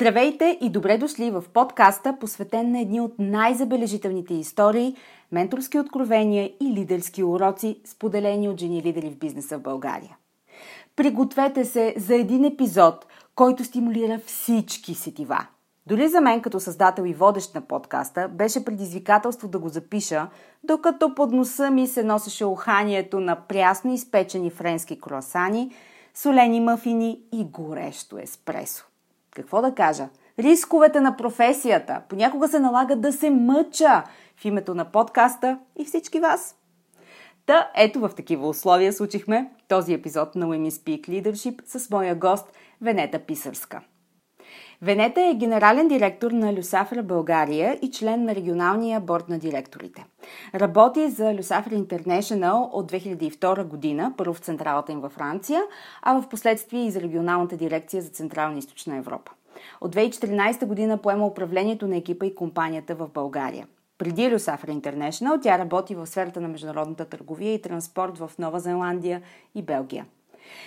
Здравейте и добре дошли в подкаста, посветен на едни от най-забележителните истории, менторски откровения и лидерски уроци, споделени от жени лидери в бизнеса в България. Пригответе се за един епизод, който стимулира всички сетива. Дори за мен, като създател и водещ на подкаста, беше предизвикателство да го запиша, докато под носа ми се носеше уханието на прясно изпечени френски круасани, солени мафини и горещо еспресо. Какво да кажа? Рисковете на професията. Понякога се налага да се мъча в името на подкаста и всички вас. Та ето в такива условия случихме този епизод на Women Speak Leadership с моя гост Венета Писърска. Венета е генерален директор на Люсафра България и член на регионалния борт на директорите. Работи за Люсафра International от 2002 година, първо в централата им във Франция, а в последствие и за регионалната дирекция за Централна и Източна Европа. От 2014 година поема управлението на екипа и компанията в България. Преди Люсафра International тя работи в сферата на международната търговия и транспорт в Нова Зеландия и Белгия.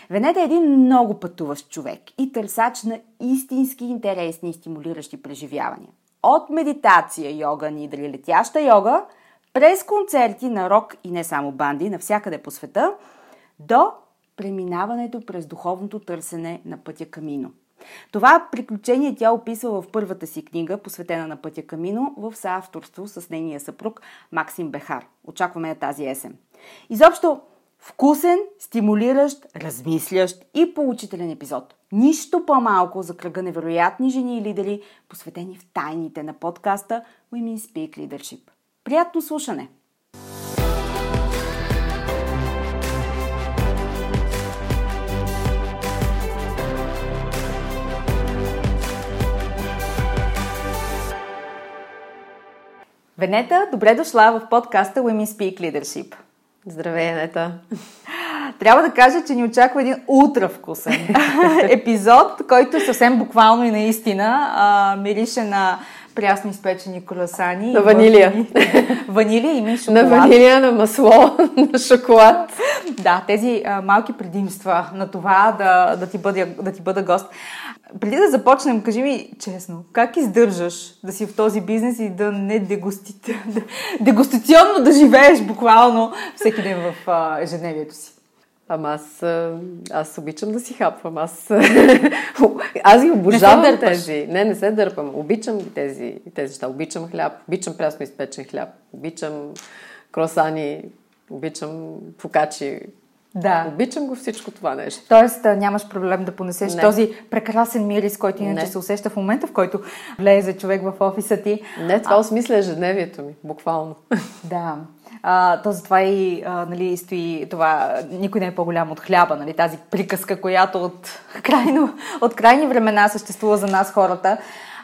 Венета е един много пътуващ човек и търсач на истински интересни и стимулиращи преживявания. От медитация, йога, нидри, летяща йога, през концерти на рок и не само банди навсякъде по света, до преминаването през духовното търсене на пътя Камино. Това приключение тя описва в първата си книга, посветена на пътя Камино, в съавторство с нейния съпруг Максим Бехар. Очакваме я тази есен. Изобщо, Вкусен, стимулиращ, размислящ и поучителен епизод. Нищо по-малко за кръга невероятни жени и лидери, посветени в тайните на подкаста Women Speak Leadership. Приятно слушане! Венета, добре дошла в подкаста Women Speak Leadership. Здравей, Анета! Трябва да кажа, че ни очаква един ултра вкусен епизод, който съвсем буквално и наистина а, мирише на прясно изпечени круасани. На ванилия. ванилия и шоколад. На ванилия, на масло, на шоколад. Да, тези а, малки предимства на това да, да, ти бъда, да ти бъда гост. Преди да започнем, кажи ми честно, как издържаш да си в този бизнес и да не дегусти... дегустационно да живееш буквално всеки ден в а, ежедневието си? Ама аз, аз обичам да си хапвам. Аз, аз ги обожавам не тези. Не, не се дърпам. Обичам тези, тези неща. Обичам хляб, обичам прясно изпечен хляб, обичам кросани, обичам фукачи, да. Обичам го всичко това нещо. Тоест нямаш проблем да понесеш не. този прекрасен мирис, който иначе не. се усеща в момента, в който влезе човек в офиса ти. Не, това а... осмисля ежедневието ми, буквално. Да. А, то затова и а, нали, стои това, никой не е по-голям от хляба, нали, тази приказка, която от, крайно, от крайни времена съществува за нас хората.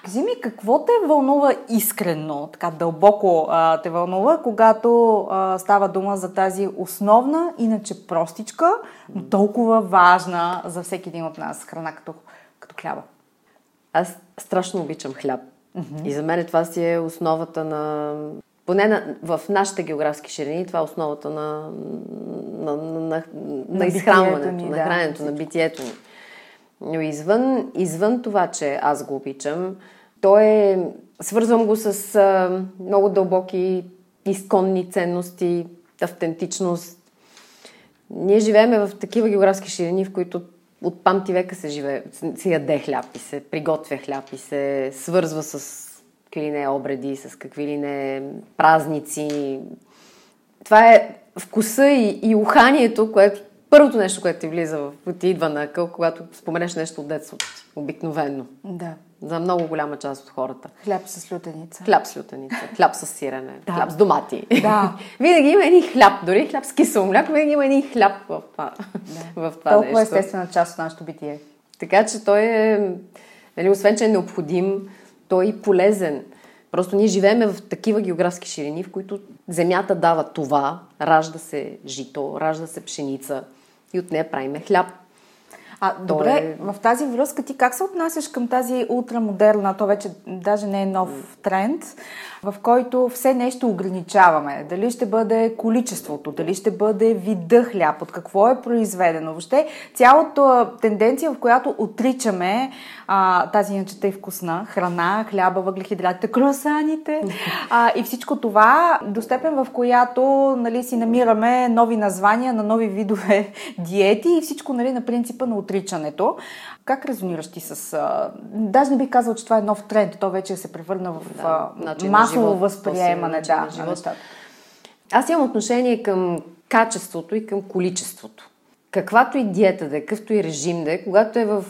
Кажи ми, какво те вълнува искрено, така дълбоко а, те вълнува, когато а, става дума за тази основна, иначе простичка, но толкова важна за всеки един от нас храна като, като хляба? Аз страшно обичам хляб. Mm-hmm. И за мен това си е основата на... Поне на, в нашите географски ширини, това е основата на, на, на, на, на, изхранването, ни, на храненето, да, на битието ни. Но извън, извън това, че аз го обичам, то е... Свързвам го с а, много дълбоки изконни ценности, автентичност. Ние живееме в такива географски ширини, в които от памти века се живее, се яде хляб и се приготвя хляб и се свързва с какви ли не обреди, с какви ли не празници. Това е вкуса и, и уханието, което първото нещо, което ти влиза, в, ти идва на къл, когато споменеш нещо от детството ти. Обикновено. Да. За много голяма част от хората. Хляб с лютеница. Хляб с лютеница, хляб с сирене, да. хляб с домати. Да. винаги има един хляб, дори хляб с кисело мляко, винаги има един хляб в това, да. в това Толкова нещо. естествена част от нашето битие. Така че той е, нали, освен че е необходим, той е и полезен. Просто ние живееме в такива географски ширини, в които земята дава това, ражда се жито, ражда се пшеница и от нея правиме хляб. А, добре, е... в тази връзка ти как се отнасяш към тази ултрамодерна, то вече даже не е нов тренд, в който все нещо ограничаваме. Дали ще бъде количеството, дали ще бъде вида хляб, от какво е произведено. Въобще цялата тенденция, в която отричаме а, тази иначе и вкусна храна, хляба, въглехидратите, круасаните а, и всичко това до степен, в която нали, си намираме нови названия на нови видове диети и всичко нали, на принципа на отричането. Как резонираш ти с... А... Даже не бих казал, че това е нов тренд. То вече се превърна в да, масово живот, възприемане да, на, на нещата. Аз имам отношение към качеството и към количеството. Каквато и диета да е, какъвто и режим да е, когато е в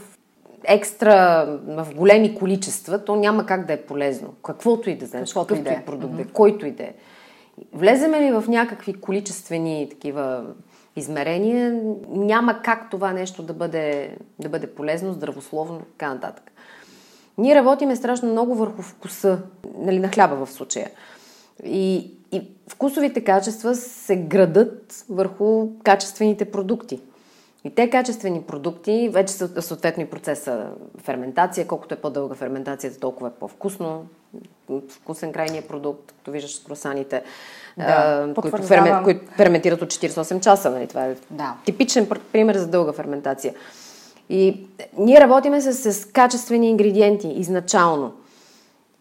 екстра, в големи количества, то няма как да е полезно. Каквото и да вземеш, каквото и да е продукт, mm-hmm. който и да е. Влеземе ли в някакви количествени такива измерения, няма как това нещо да бъде, да бъде полезно, здравословно, така нататък. Ние работиме страшно много върху вкуса, нали, на хляба в случая. И, и вкусовите качества се градат върху качествените продукти. И те качествени продукти, вече са съответно и процеса ферментация, колкото е по-дълга ферментацията, толкова е по-вкусно, вкусен крайният продукт, като виждаш с кросаните, да, които, ферме, които ферментират от 48 часа. Нали? Това е да. типичен пример за дълга ферментация. И ние работиме с, с качествени ингредиенти изначално.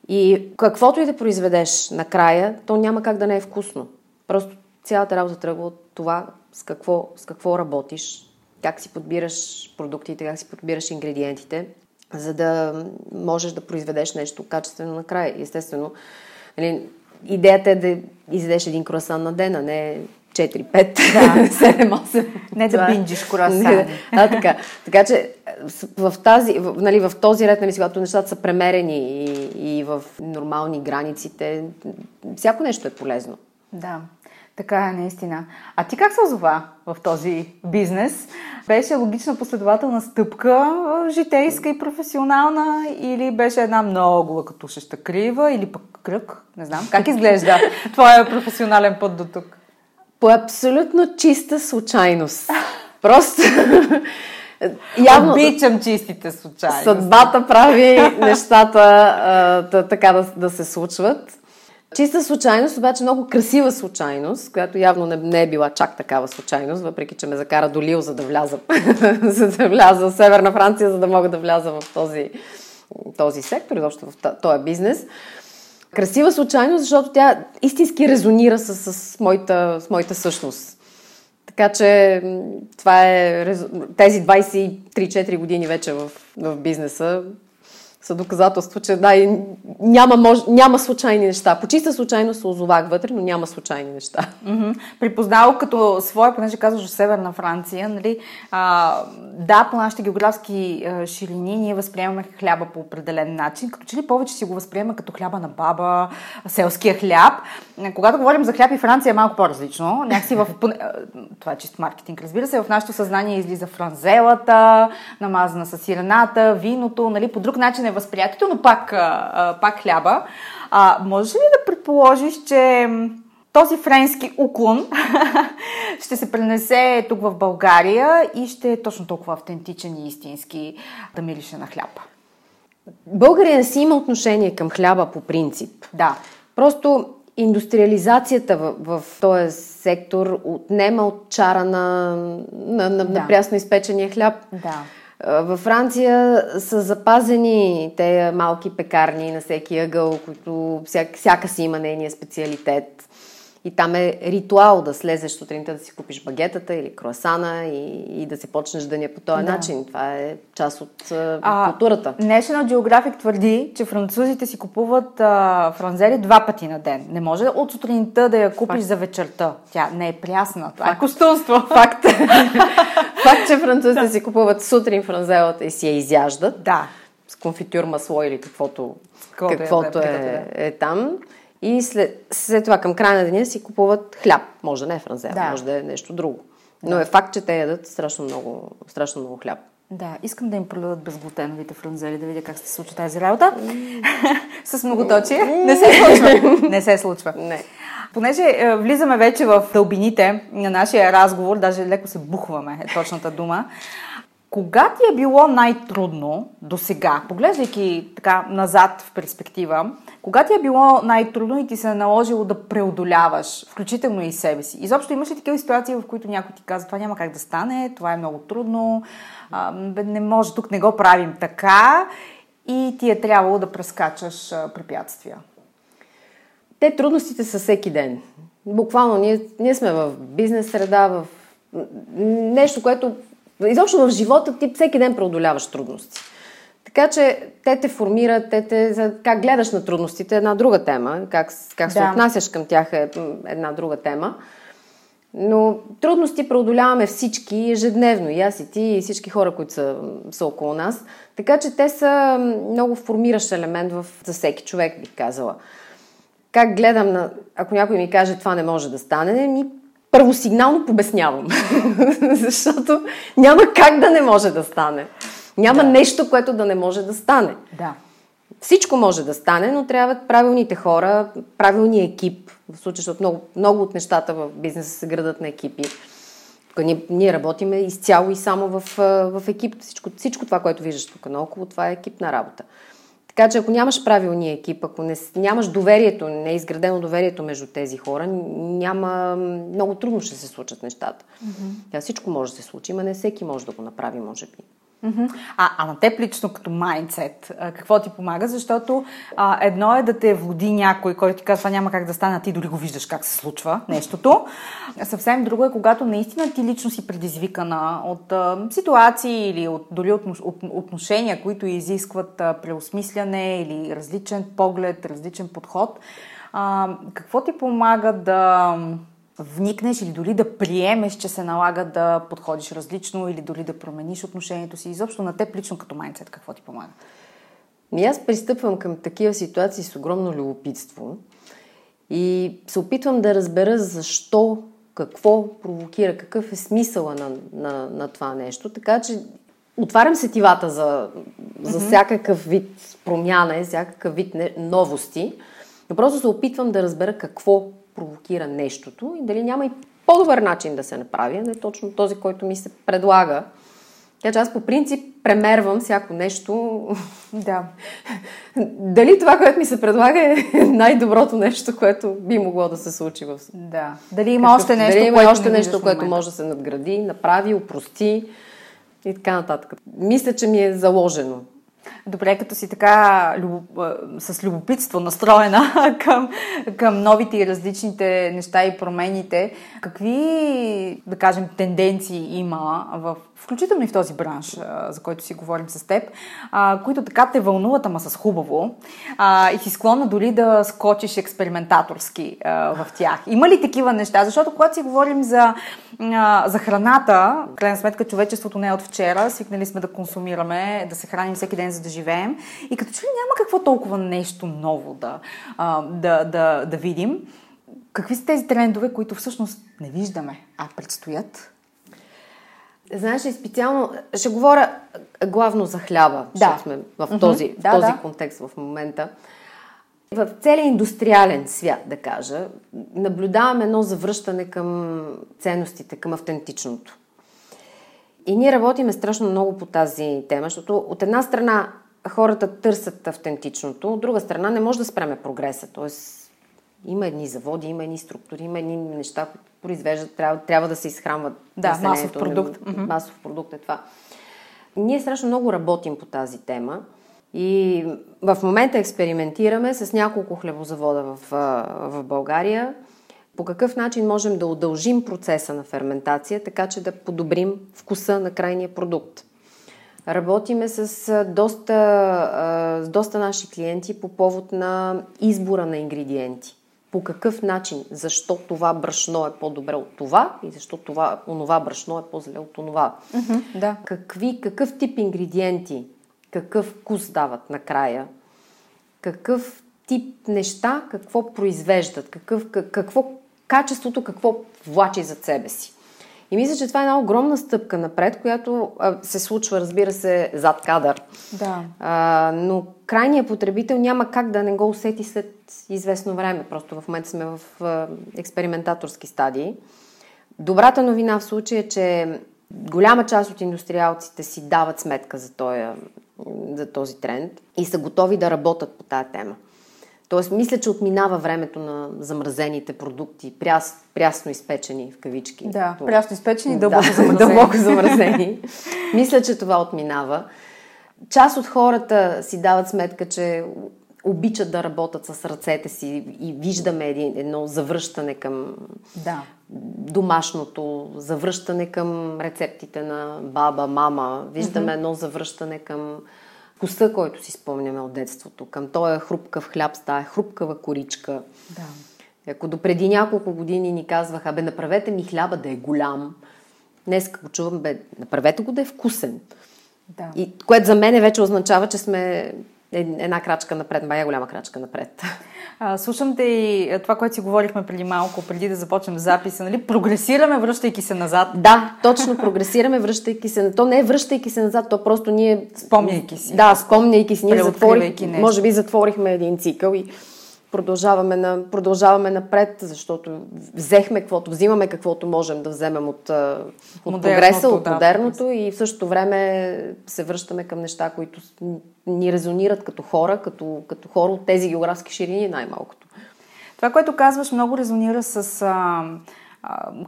И каквото и да произведеш накрая, то няма как да не е вкусно. Просто цялата работа тръгва от това с какво, с какво работиш, как си подбираш продуктите, как си подбираш ингредиентите, за да можеш да произведеш нещо качествено накрая. Естествено, нали, идеята е да изядеш един круасан на ден, а не 4, 5, да. 7, 8. Не да е. бинджиш круасан. А, така. така че в, тази, в, нали, в този ред, нали, когато нещата са премерени и, и в нормални границите, всяко нещо е полезно. Да. Така е, наистина. А ти как се озова в този бизнес? Беше логична последователна стъпка, житейска и професионална, или беше една много лъкатушеща крива, или пък кръг? Не знам. Как изглежда твоя професионален път до тук? По абсолютно чиста случайност. Просто... Явно, Обичам чистите случайности. Съдбата прави нещата а, така да, да се случват. Чиста случайност, обаче много красива случайност, която явно не, не е била чак такава случайност, въпреки че ме закара до Лил, за да вляза, за да вляза в Северна Франция, за да мога да вляза в този, този сектор, изобщо в този бизнес. Красива случайност, защото тя истински резонира с, с, моята, с моята същност. Така че това е тези 23-4 години вече в, в бизнеса са доказателство, че да, няма, мож, няма случайни неща. По чиста случайност се озовах вътре, но няма случайни неща. Mm-hmm. Припознал като своя, понеже казваш Северна Франция, нали, а, да, по нашите географски а, ширини ние възприемаме хляба по определен начин, като че ли повече си го възприема като хляба на баба, селския хляб. Когато говорим за хляб и Франция е малко по-различно. Някакси в... Това е чист маркетинг, разбира се. В нашето съзнание излиза франзелата, намазана с сирената, виното, нали, по друг начин е възприятието, но пак, пак хляба. А, можеш ли да предположиш, че този френски уклон ще се пренесе тук в България и ще е точно толкова автентичен и истински да мирише на хляб? България си има отношение към хляба по принцип. Да. Просто индустриализацията в, в този сектор отнема от чара на, на, на, да. на прясно изпечения хляб. Да. Във Франция са запазени те малки пекарни на всеки ъгъл, които всяка, всяка си има нейния специалитет. И там е ритуал да слезеш сутринта да си купиш багетата или круасана и, и да се почнеш деня по този да. начин. Това е част от а, културата. National Geographic твърди, че французите си купуват а, франзели два пъти на ден. Не може от сутринта да я купиш Факт. за вечерта. Тя не е прясна. Това е Факт. е костунство. Факт. Факт, че французите си купуват сутрин франзелата и си я изяждат. Да. С конфитюр масло или каквото, каквото е, е, е там. И след, след това към края на деня си купуват хляб. Може да не е франзел, да. може да е нещо друго. Но да. е факт, че те ядат страшно много, страшно много хляб. Да, искам да им продадат безглутеновите франзели, да видя как се случва тази работа. С многоточие. Не се случва. Не се случва. Не. Понеже е, влизаме вече в дълбините на нашия разговор, даже леко се бухваме, е точната дума. Кога ти е било най-трудно до сега, поглеждайки така назад в перспектива, кога ти е било най-трудно и ти се е наложило да преодоляваш, включително и себе си? Изобщо имаш ли такива ситуации, в които някой ти казва, това няма как да стане, това е много трудно, не може, тук не го правим така и ти е трябвало да прескачаш препятствия? Те трудностите са всеки ден. Буквално ние, ние сме в бизнес среда, в нещо, което изобщо в живота ти всеки ден преодоляваш трудности. Така че те те формират, те те, как гледаш на трудностите е една друга тема, как, как се да. отнасяш към тях е една друга тема. Но трудности преодоляваме всички ежедневно, и аз и ти, и всички хора, които са, са около нас. Така че те са много формиращ елемент в, за всеки човек, бих казала. Как гледам на... Ако някой ми каже, това не може да стане, ми първосигнално побеснявам. Защото няма как да не може да стане. Няма да. нещо, което да не може да стане. Да. Всичко може да стане, но трябват правилните хора, правилния екип. В случай, защото много, много от нещата в бизнеса се градат на екипи. Ние, ние работиме изцяло и само в, в екип. Всичко, всичко това, което виждаш тук наоколо, това е екипна работа. Така че ако нямаш правилния екип, ако не, нямаш доверието, не е изградено доверието между тези хора, няма, много трудно ще се случат нещата. Mm-hmm. всичко може да се случи, но не всеки може да го направи, може би. А, а на теб лично като майндсет, какво ти помага? Защото а, едно е да те води някой, който ти казва, няма как да стане, ти дори го виждаш как се случва нещото. Съвсем друго е, когато наистина ти лично си предизвикана от а, ситуации или от, дори от, от, отношения, които изискват а, преосмисляне или различен поглед, различен подход. А, какво ти помага да вникнеш или дори да приемеш, че се налага да подходиш различно или дори да промениш отношението си. Изобщо на теб лично като майндсет какво ти помага? Ми аз пристъпвам към такива ситуации с огромно любопитство и се опитвам да разбера защо, какво провокира, какъв е смисъла на, на, на това нещо. Така че отварям сетивата за, за mm-hmm. всякакъв вид промяна, всякакъв вид новости, но просто се опитвам да разбера какво провокира нещото и дали няма и по-добър начин да се направи, а не точно този, който ми се предлага. Така че аз по принцип премервам всяко нещо. Да. Дали това, което ми се предлага е най-доброто нещо, което би могло да се случи в Да. Дали има Какъв, още нещо, дали има което още нещо, което може да се надгради, направи, упрости и така нататък. Мисля, че ми е заложено Добре, като си така любо, с любопитство настроена към, към новите и различните неща и промените, какви, да кажем, тенденции има в включително и в този бранш, за който си говорим с теб, които така те вълнуват, ама с хубаво и си склонна дори да скочиш експериментаторски в тях. Има ли такива неща? Защото когато си говорим за, за храната, в крайна сметка човечеството не е от вчера, свикнали сме да консумираме, да се храним всеки ден, за да живеем и като че ли няма какво толкова нещо ново да, да, да, да видим. Какви са тези трендове, които всъщност не виждаме, а предстоят? Знаеш ли, специално, ще говоря главно за хляба, да. сме в този, mm-hmm. в да, този да. контекст в момента. В целия индустриален свят, да кажа, наблюдаваме едно завръщане към ценностите, към автентичното. И ние работиме страшно много по тази тема, защото от една страна хората търсят автентичното, от друга страна не може да спреме прогреса. Тоест, има едни заводи, има едни структури, има едни неща, които произвеждат, трябва, трябва да се изхранват да, масов продукт. Масов продукт е това. ние страшно много работим по тази тема и в момента експериментираме с няколко хлебозавода в, в България по какъв начин можем да удължим процеса на ферментация, така че да подобрим вкуса на крайния продукт. Работиме с доста, с доста наши клиенти по повод на избора на ингредиенти. По какъв начин, защо това брашно е по-добре от това и защо това, онова брашно е по-зле от онова. Mm-hmm, да. Какви, какъв тип ингредиенти, какъв вкус дават накрая, какъв тип неща, какво произвеждат, какъв, какво качеството, какво влачи зад себе си. И мисля, че това е една огромна стъпка напред, която а, се случва, разбира се, зад кадър. Да. А, но крайният потребител няма как да не го усети след известно време. Просто в момента сме в а, експериментаторски стадии. Добрата новина в случая е, че голяма част от индустриалците си дават сметка за този, за този тренд и са готови да работят по тази тема. Тоест, мисля, че отминава времето на замразените продукти, пряс, прясно изпечени в кавички. Да, То... прясно изпечени, дълбоко да, замразени. дълбоко замразени. мисля, че това отминава. Част от хората си дават сметка, че обичат да работят с ръцете си и виждаме едно завръщане към да. домашното, завръщане към рецептите на баба, мама, виждаме mm-hmm. едно завръщане към вкуса, който си спомняме от детството, към този хрупкав хляб с тая хрупкава коричка. Да. Ако до преди няколко години ни казваха, бе, направете ми хляба да е голям, днес го чувам, бе, направете го да е вкусен. Да. И, което за мен вече означава, че сме една крачка напред, мая голяма крачка напред. А, слушам те и това, което си говорихме преди малко, преди да започнем записа, нали? Прогресираме, връщайки се назад. Да, точно прогресираме, връщайки се. То не е връщайки се назад, то просто ние... Спомняйки си. Да, спомняйки си. Ние затворих, може би затворихме един цикъл и продължаваме, на, продължаваме напред, защото взехме каквото, взимаме каквото можем да вземем от, от прогреса, от модерното да. и в същото време се връщаме към неща, които ни резонират като хора, като, като хора от тези географски ширини най-малкото. Това, което казваш, много резонира с... А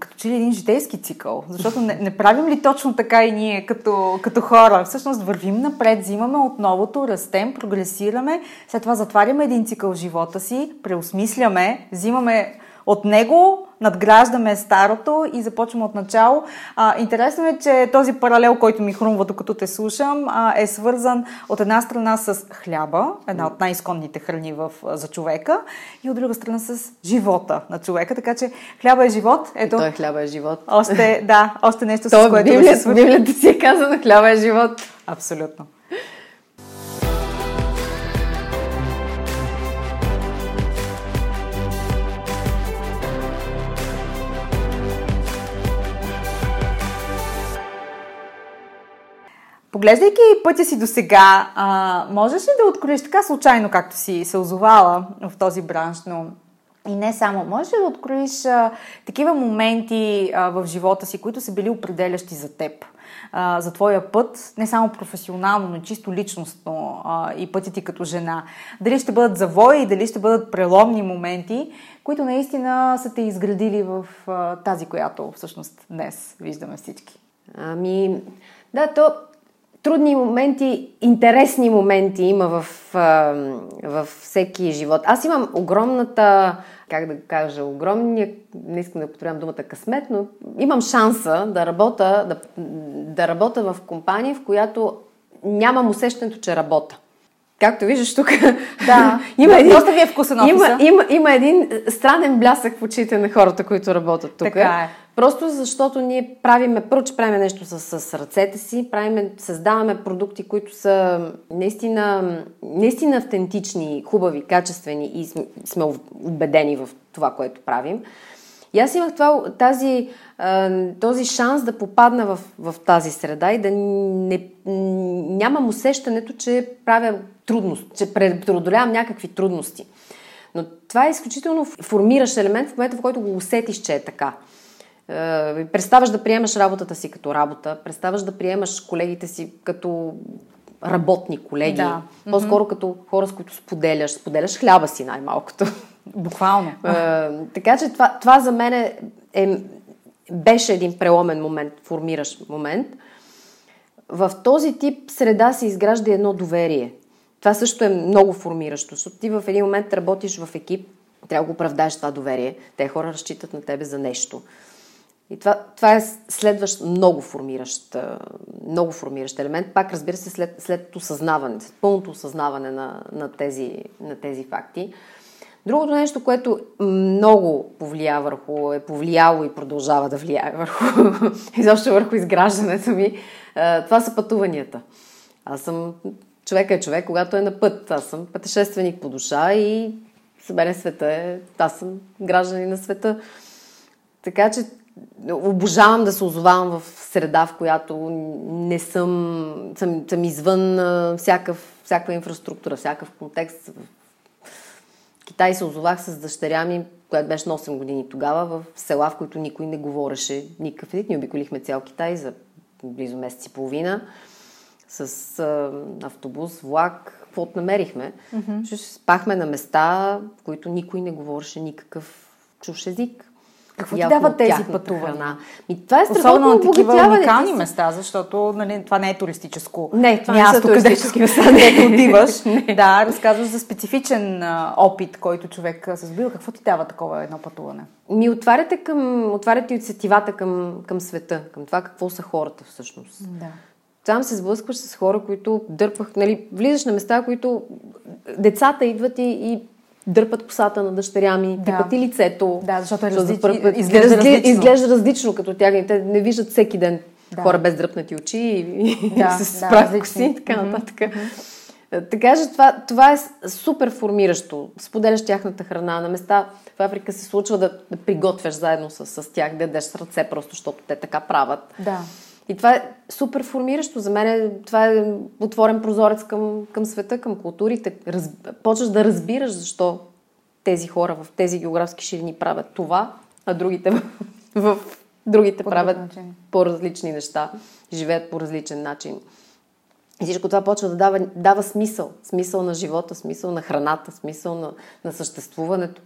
като че ли един житейски цикъл. Защото не, не правим ли точно така и ние като, като хора? Всъщност вървим напред, взимаме от новото, растем, прогресираме, след това затваряме един цикъл в живота си, преосмисляме, взимаме от него надграждаме старото и започваме от начало. А, интересно е, че този паралел, който ми хрумва докато те слушам, а, е свързан от една страна с хляба, една от най-изконните храни в, за човека, и от друга страна с живота на човека. Така че хляба е живот. Ето, и той хляба е живот. Още, да, още нещо, с което Библия, да се свърши. Библията си е казана, хляба е живот. Абсолютно. Поглеждайки пътя си до сега, можеш ли да откроиш така случайно, както си се озовала в този бранш, но и не само. Можеш ли да откроиш а, такива моменти а, в живота си, които са били определящи за теб, а, за твоя път, не само професионално, но и чисто личностно а, и пътя ти като жена? Дали ще бъдат завои, дали ще бъдат преломни моменти, които наистина са те изградили в а, тази, която всъщност днес виждаме всички? Ами, да, то трудни моменти, интересни моменти има в, в всеки живот. Аз имам огромната, как да кажа, огромния, не искам да употребявам думата късмет, но имам шанса да работя, да, да работя в компания, в която нямам усещането, че работя. Както виждаш тук, да, има един, просто ви е вкусен има, има, има един странен блясък в очите на хората, които работят тук. Така е. Просто защото ние правиме, първо, че правиме нещо с, с ръцете си, правиме, създаваме продукти, които са наистина, наистина автентични, хубави, качествени и сме, убедени в това, което правим. И аз имах това, тази, този шанс да попадна в, в тази среда и да не, нямам усещането, че правя трудност, че преодолявам някакви трудности. Но това е изключително формиращ елемент в момента, в който го усетиш, че е така. Е, преставаш да приемаш работата си като работа, преставаш да приемаш колегите си като работни колеги, да. по-скоро като хора, с които споделяш, споделяш хляба си най-малкото. Буквално. Е, така че това, това за мен е, е, беше един преломен момент, формиращ момент. в този тип среда се изгражда едно доверие. Това също е много формиращо, защото ти в един момент работиш в екип, трябва да го оправдаеш това доверие. Те хора разчитат на тебе за нещо. И това, това е следващ много формиращ, много формиращ елемент. Пак, разбира се, след, след осъзнаване, след пълното осъзнаване на, на, тези, на тези факти. Другото нещо, което много повлия върху, е повлияло и продължава да влияе върху, изобщо върху изграждането ми, това са пътуванията. Аз съм, човека е човек, когато е на път. Аз съм пътешественик по душа и мен света е, аз съм граждани на света. Така че обожавам да се озовавам в среда, в която не съм, съм, съм извън всякакъв, всякаква инфраструктура, всякакъв контекст. В Китай се озовах с дъщеря ми, която беше на 8 години тогава, в села, в които никой не говореше никакъв език. Ние обиколихме цял Китай за близо месец и половина с а, автобус, влак, каквото намерихме. Mm-hmm. Спахме на места, в които никой не говореше никакъв чуш език. Какво ти дават тези пътувания? Ми, това е Особено на такива уникални места, защото нали, това не е туристическо не, това място, не туристически места, където отиваш. да, разказваш за специфичен а, опит, който човек се сбил. Какво ти дава такова едно пътуване? Ми отваряте, към, отваряте от сетивата към, към света, към това какво са хората всъщност. Да. Там се сблъскваш с хора, които дърпах, нали, влизаш на места, които децата идват и, и дърпат косата на дъщеря ми, да. пипат и лицето. Да, защото е различ... изглежда, различно. изглежда различно като тях. Те не виждат всеки ден да. хора без дръпнати очи и, да, с да, прах коси и така нататък. Mm-hmm. Така че това, това е супер формиращо. Споделяш тяхната храна. На места в Африка се случва да, да приготвяш заедно с, с тях, да ядеш с ръце, просто защото те така правят. Да. И това е супер формиращо. За мен е, това е отворен прозорец към, към света, към културите. Раз, почваш да разбираш защо тези хора в тези географски ширини правят това, а другите в, в другите по правят начин. по-различни неща, живеят по различен начин. И всичко това почва да дава, дава смисъл. Смисъл на живота, смисъл на храната, смисъл на, на съществуването.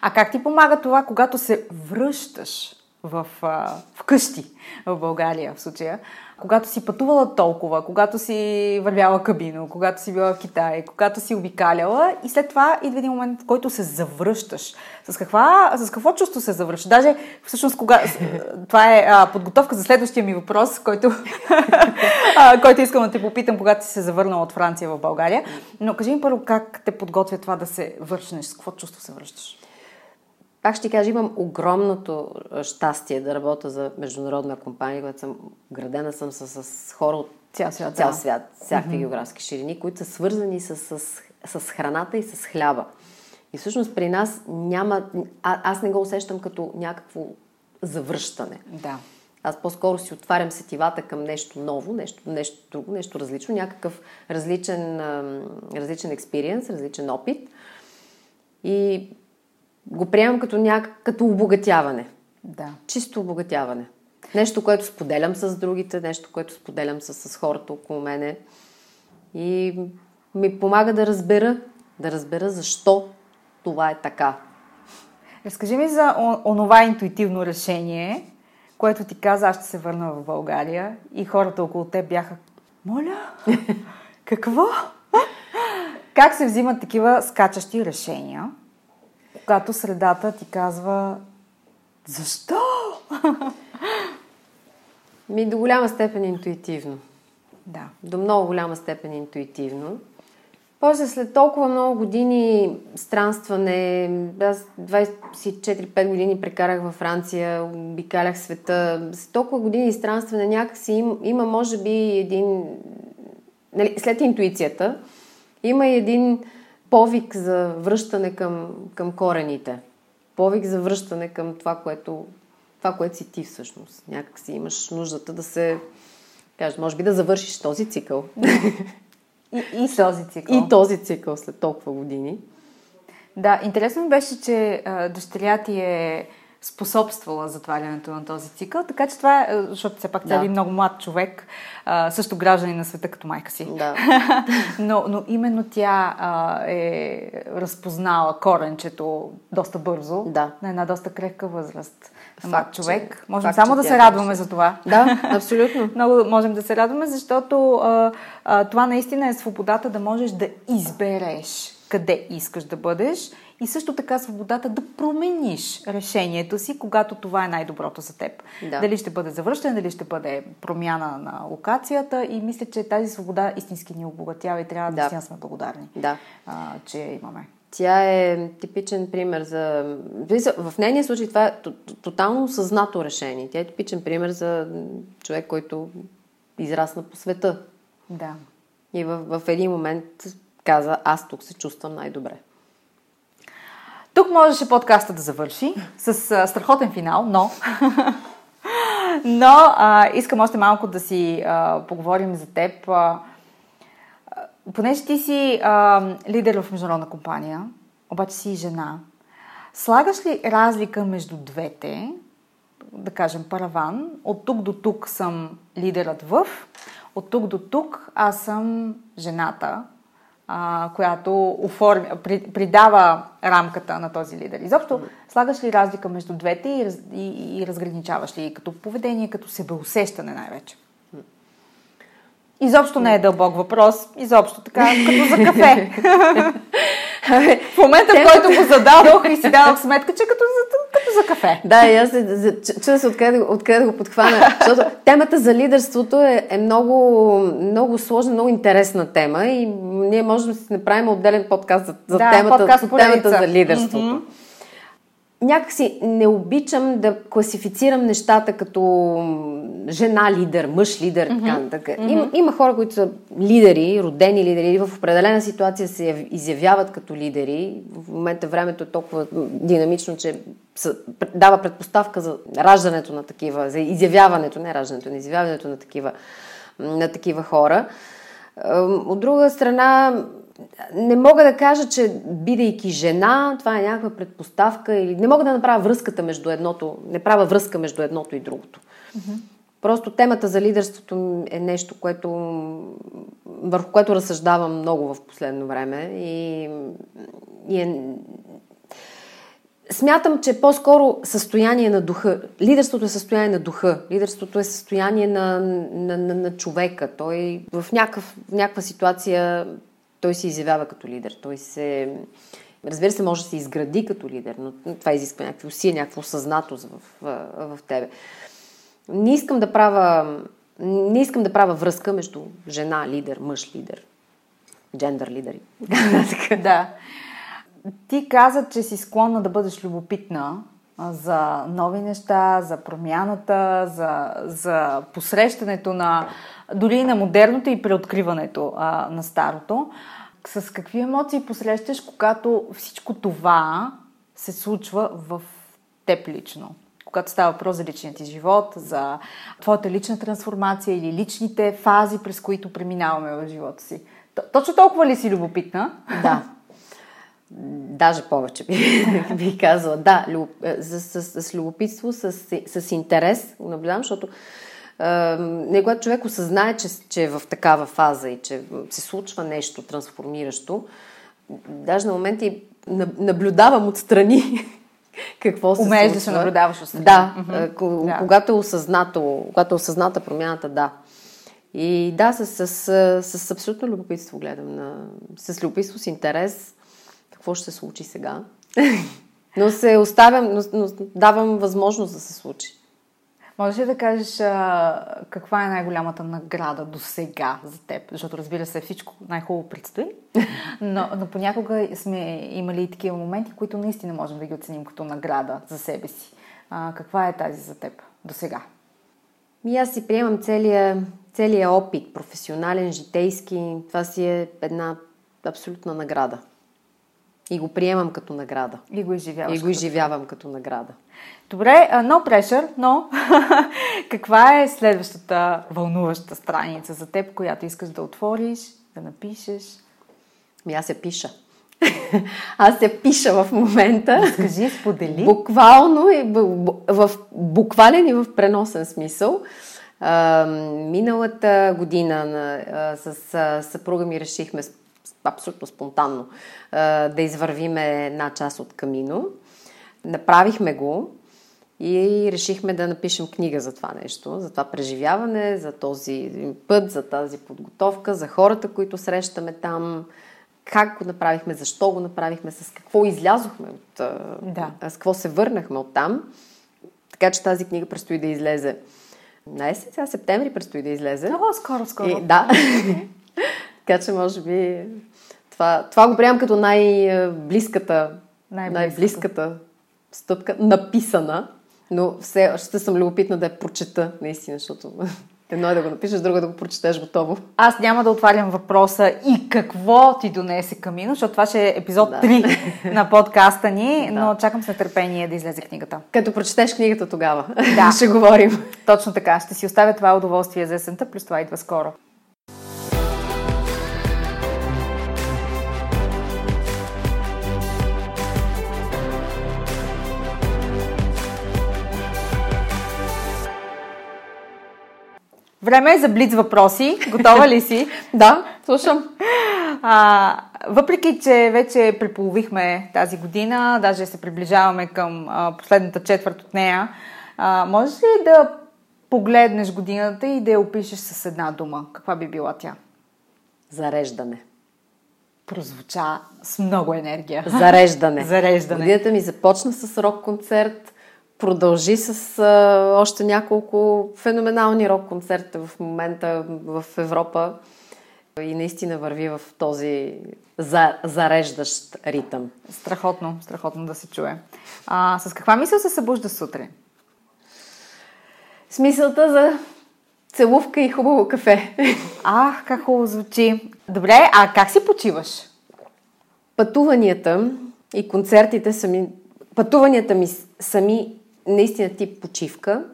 А как ти помага това, когато се връщаш в, а, вкъщи в България в случая, когато си пътувала толкова, когато си вървяла кабино, когато си била в Китай, когато си обикаляла и след това идва един момент, в който се завръщаш. С, каква, с какво чувство се завръщаш? Даже всъщност кога... Това е а, подготовка за следващия ми въпрос, който, а, който искам да те попитам, когато си се завърнала от Франция в България. Но кажи ми първо как те подготвя това да се вършнеш, с какво чувство се връщаш? Пак ще кажа, имам огромното щастие да работя за международна компания, която съм градена съм с, с хора от цял свят, цял свят всякакви mm-hmm. географски ширини, които са свързани с, с, с храната и с хляба. И всъщност при нас няма... А, аз не го усещам като някакво завръщане. Да. Аз по-скоро си отварям сетивата към нещо ново, нещо, нещо друго, нещо различно, някакъв различен, различен експириенс, различен опит. И го приемам като, няк... като обогатяване. Да. Чисто обогатяване. Нещо, което споделям с другите, нещо, което споделям с, с хората около мене. И ми помага да разбера, да разбера защо това е така. Разкажи ми за онова интуитивно решение, което ти каза, аз ще се върна в България и хората около теб бяха, моля, какво? как се взимат такива скачащи решения? Когато средата ти казва защо? Ми до голяма степен интуитивно. Да. До много голяма степен интуитивно. После след толкова много години странстване, аз 24-5 години прекарах във Франция, обикалях света, след толкова години странстване някакси има, има може би един... Нали, след интуицията има и един повик за връщане към, към корените. Повик за връщане към това, което, това, което си ти всъщност. Някак си имаш нуждата да се, кажеш, може би да завършиш този цикъл. И, и този цикъл. И този цикъл след толкова години. Да, интересно беше, че а, дъщеря ти е способствала затварянето на този цикъл. Така че това е, защото все пак тя да. е много млад човек, а, също граждани на света като майка си. Да. но, но именно тя а, е разпознала коренчето доста бързо да. на една доста крехка възраст. Факт, човек. Че, можем факт, само да се радваме за това. Да, абсолютно. Много можем да се радваме, защото а, а, това наистина е свободата да можеш да избереш къде искаш да бъдеш и също така свободата да промениш решението си, когато това е най-доброто за теб. Да. Дали ще бъде завръщане, дали ще бъде промяна на локацията и мисля, че тази свобода истински ни обогатява и трябва да, да сме благодарни, да. а, че имаме. Тя е типичен пример за... В нейния случай това е тотално съзнато решение. Тя е типичен пример за човек, който израсна по света. Да. И в, в един момент каза, аз тук се чувствам най-добре. Тук можеше подкаста да завърши с а, страхотен финал, но... но а, искам още малко да си а, поговорим за теб. А, понеже ти си а, лидер в международна компания, обаче си жена, слагаш ли разлика между двете, да кажем параван, от тук до тук съм лидерът в, от тук до тук аз съм жената, а, която оформя, при, придава рамката на този лидер. Изобщо слагаш ли разлика между двете и, и, и разграничаваш ли като поведение, като себеусещане най-вече? Изобщо не е дълбок въпрос, изобщо така, като за кафе. в момента, в който го зададох и си дадох сметка, че като за, като за кафе. Да, и аз чуда се откъде, откъде да го подхвана, защото темата за лидерството е, е много, много сложна, много интересна тема и ние можем да си направим отделен подкаст за, за да, темата, подкаст за темата за лидерството. Mm-hmm някакси не обичам да класифицирам нещата като жена лидер, мъж лидер, mm-hmm. така Mm-hmm. Има, има хора, които са лидери, родени лидери, или в определена ситуация се изявяват като лидери. В момента времето е толкова динамично, че дава предпоставка за раждането на такива, за изявяването, не раждането, не изявяването на такива, на такива хора. От друга страна, не мога да кажа, че бидейки жена, това е някаква предпоставка или не мога да направя връзката между едното, не правя връзка между едното и другото. Mm-hmm. Просто темата за лидерството е нещо, което, върху което разсъждавам много в последно време и, и е, Смятам, че по-скоро състояние на духа. Лидерството е състояние на духа. Лидерството е състояние на, на, на, на човека. Той в, някакъв, в някаква ситуация той се изявява като лидер. Той се... Разбира се, може да се изгради като лидер, но това изисква някакви усилия, някаква осъзнатост в, в, в тебе. Не искам да правя не искам да правя връзка между жена лидер, мъж лидер, джендър лидери. да. Ти каза, че си склонна да бъдеш любопитна за нови неща, за промяната, за, за посрещането на дори на модерното и преоткриването а, на старото. С какви емоции посрещаш, когато всичко това се случва в теб лично? Когато става въпрос за личния ти живот, за твоята лична трансформация или личните фази, през които преминаваме в живота си. Точно толкова ли си любопитна? Да. Даже повече бих би казала. Да, люб... с, с, с любопитство, с, с интерес го наблюдавам, защото не, когато човек осъзнае, че, че е в такава фаза и че се случва нещо трансформиращо, даже на моменти наблюдавам отстрани какво се Умееш да се наблюдаваш отстрани. Да, mm-hmm. когато е осъзнато, когато е осъзната промяната, да. И да, с, с, с, с абсолютно любопитство гледам на... С любопитство, с интерес какво ще се случи сега. но се оставям, но, но давам възможност да се случи. Можеш ли да кажеш а, каква е най-голямата награда до сега за теб? Защото разбира се, всичко най-хубаво предстои, но, но понякога сме имали и такива моменти, които наистина можем да ги оценим като награда за себе си. А, каква е тази за теб до сега? И аз си приемам целият целия опит, професионален, житейски. Това си е една абсолютна награда. И го приемам като награда. И го изживявам. И го изживявам като награда. Добре, no pressure, но каква е следващата вълнуваща страница за теб, която искаш да отвориш, да напишеш? Ми аз я пиша. Аз я пиша в момента. Скажи, сподели. Буквално и в буквален и в преносен смисъл. А, миналата година а, с а, съпруга ми решихме абсолютно спонтанно да извървиме една част от камино. Направихме го и решихме да напишем книга за това нещо, за това преживяване, за този път, за тази подготовка, за хората, които срещаме там, как го направихме, защо го направихме, с какво излязохме от... Да. С какво се върнахме от там. Така че тази книга предстои да излезе на есен, сега септември предстои да излезе. Много скоро, скоро. И, да. така че може би това, това го приемам като най-близката, най-близката, най-близката стъпка, написана, но все още съм любопитна да я прочета, наистина, защото Едно е да го напишеш, друго е да го прочетеш готово. Аз няма да отварям въпроса и какво ти донесе Камино, защото това ще е епизод да. 3 на подкаста ни, да. но чакам с нетърпение да излезе книгата. Като прочетеш книгата тогава, да. ще говорим. Точно така. Ще си оставя това удоволствие за есента, плюс това идва скоро. Време е за блиц въпроси. Готова ли си? да, слушам. А, въпреки, че вече преполовихме тази година, даже се приближаваме към а, последната четвърт от нея, а, можеш ли да погледнеш годината и да я опишеш с една дума? Каква би била тя? Зареждане. Прозвуча с много енергия. Зареждане. Зареждане. Годината ми започна с рок-концерт продължи с а, още няколко феноменални рок-концерта в момента в Европа и наистина върви в този за, зареждащ ритъм. Страхотно, страхотно да се чуе. А, с каква мисъл се събужда сутрин? Смисълта за целувка и хубаво кафе. Ах, как хубаво звучи. Добре, а как си почиваш? Пътуванията и концертите сами... Пътуванията ми сами наистина тип почивка.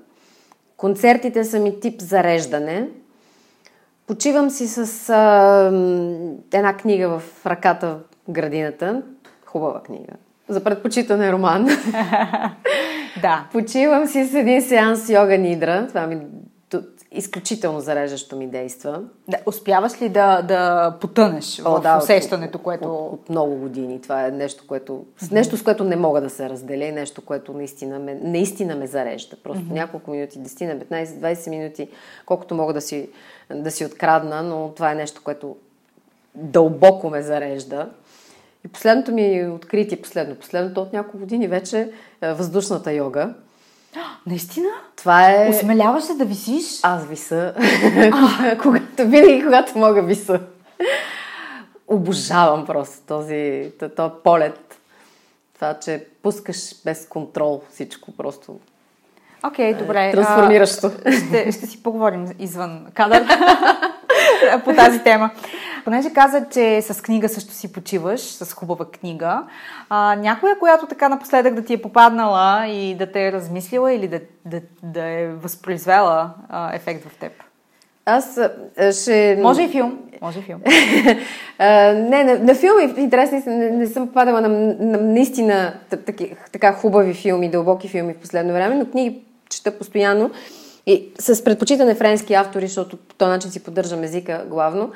Концертите са ми тип зареждане. Почивам си с а, една книга в ръката в градината. Хубава книга. За предпочитане роман. да. Почивам си с един сеанс йога нидра. Това ми изключително зареждащо ми действа. Да, успяваш ли да, да потънеш О, в да, усещането, от, което... От, от много години. Това е нещо, което, нещо, с което не мога да се разделя нещо, което наистина ме, наистина ме зарежда. Просто mm-hmm. няколко минути, 10 на 15, 20 минути, колкото мога да си, да си открадна, но това е нещо, което дълбоко ме зарежда. И последното ми откритие, последно, последното от няколко години вече е въздушната йога. Наистина? Това е... Осмеляваш се да висиш? Аз виса. когато, винаги, когато мога виса. Обожавам просто този, този полет. Това, че пускаш без контрол всичко просто. Окей, okay, добре. Трансформиращо. А, ще, ще си поговорим извън кадър по тази тема. Понеже каза, че с книга също си почиваш, с хубава книга, а, някоя, която така напоследък да ти е попаднала и да те е размислила или да, да, да е възпроизвела а, ефект в теб? Аз ще... Може и филм. Може и филм. а, не, на, на филми, интересни, не, не съм попадала на, на наистина таки, така хубави филми, дълбоки филми в последно време, но книги чета постоянно. И с предпочитане френски автори, защото по този начин си поддържам езика главно.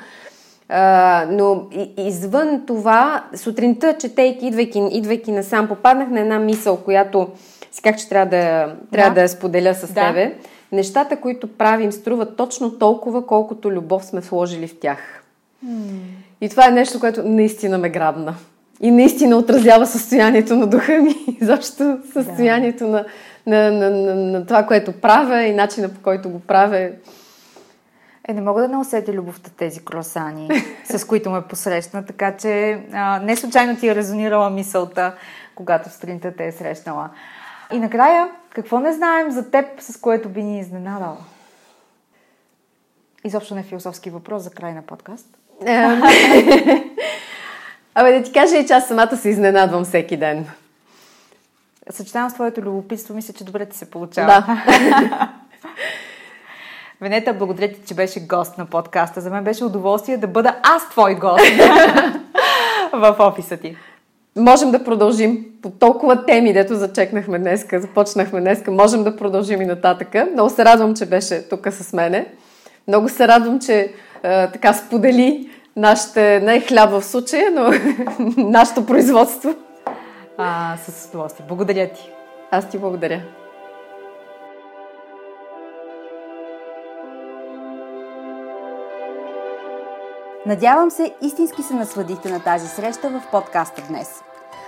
А, но извън това, сутринта, четейки, идвайки, идвайки насам, попаднах на една мисъл, която си как че трябва да, трябва да. да я споделя с да. тебе. Нещата, които правим, струват точно толкова, колкото любов сме вложили в тях. Hmm. И това е нещо, което наистина ме грабна. И наистина отразява състоянието на духа ми, защо състоянието да. на, на, на, на, на това, което правя и начина по който го правя. Е, не мога да не усетя любовта тези кросани, с които ме посрещна, така че а, не случайно ти е резонирала мисълта, когато сутринта те е срещнала. И накрая, какво не знаем за теб, с което би ни изненадала? Изобщо не е философски въпрос за край на подкаст. Абе, да ти кажа и че аз самата се изненадвам всеки ден. Съчетавам с твоето любопитство, мисля, че добре ти се получава. Да. Венета, благодаря ти, че беше гост на подкаста. За мен беше удоволствие да бъда аз твой гост в офиса ти. Можем да продължим по толкова теми, дето зачекнахме днеска, започнахме днеска, можем да продължим и нататъка. Много се радвам, че беше тук с мене. Много се радвам, че е, така сподели нашите, не хляб в случая, но нашето производство. А, с удоволствие. Благодаря ти. Аз ти благодаря. Надявам се, истински се насладихте на тази среща в подкаста днес.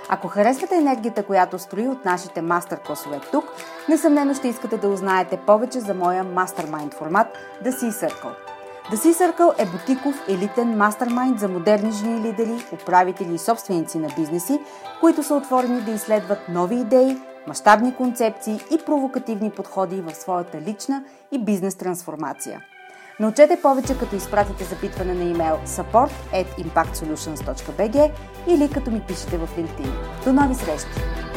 Ако харесвате енергията, която строи от нашите мастер-класове тук, несъмнено ще искате да узнаете повече за моя мастермайнд формат The Sea Circle. The Sea Circle е бутиков елитен мастермайнд за модерни жени лидери, управители и собственици на бизнеси, които са отворени да изследват нови идеи, мащабни концепции и провокативни подходи в своята лична и бизнес трансформация. Научете повече като изпратите запитване на имейл support at impactsolutions.bg или като ми пишете в LinkedIn. До нови срещи!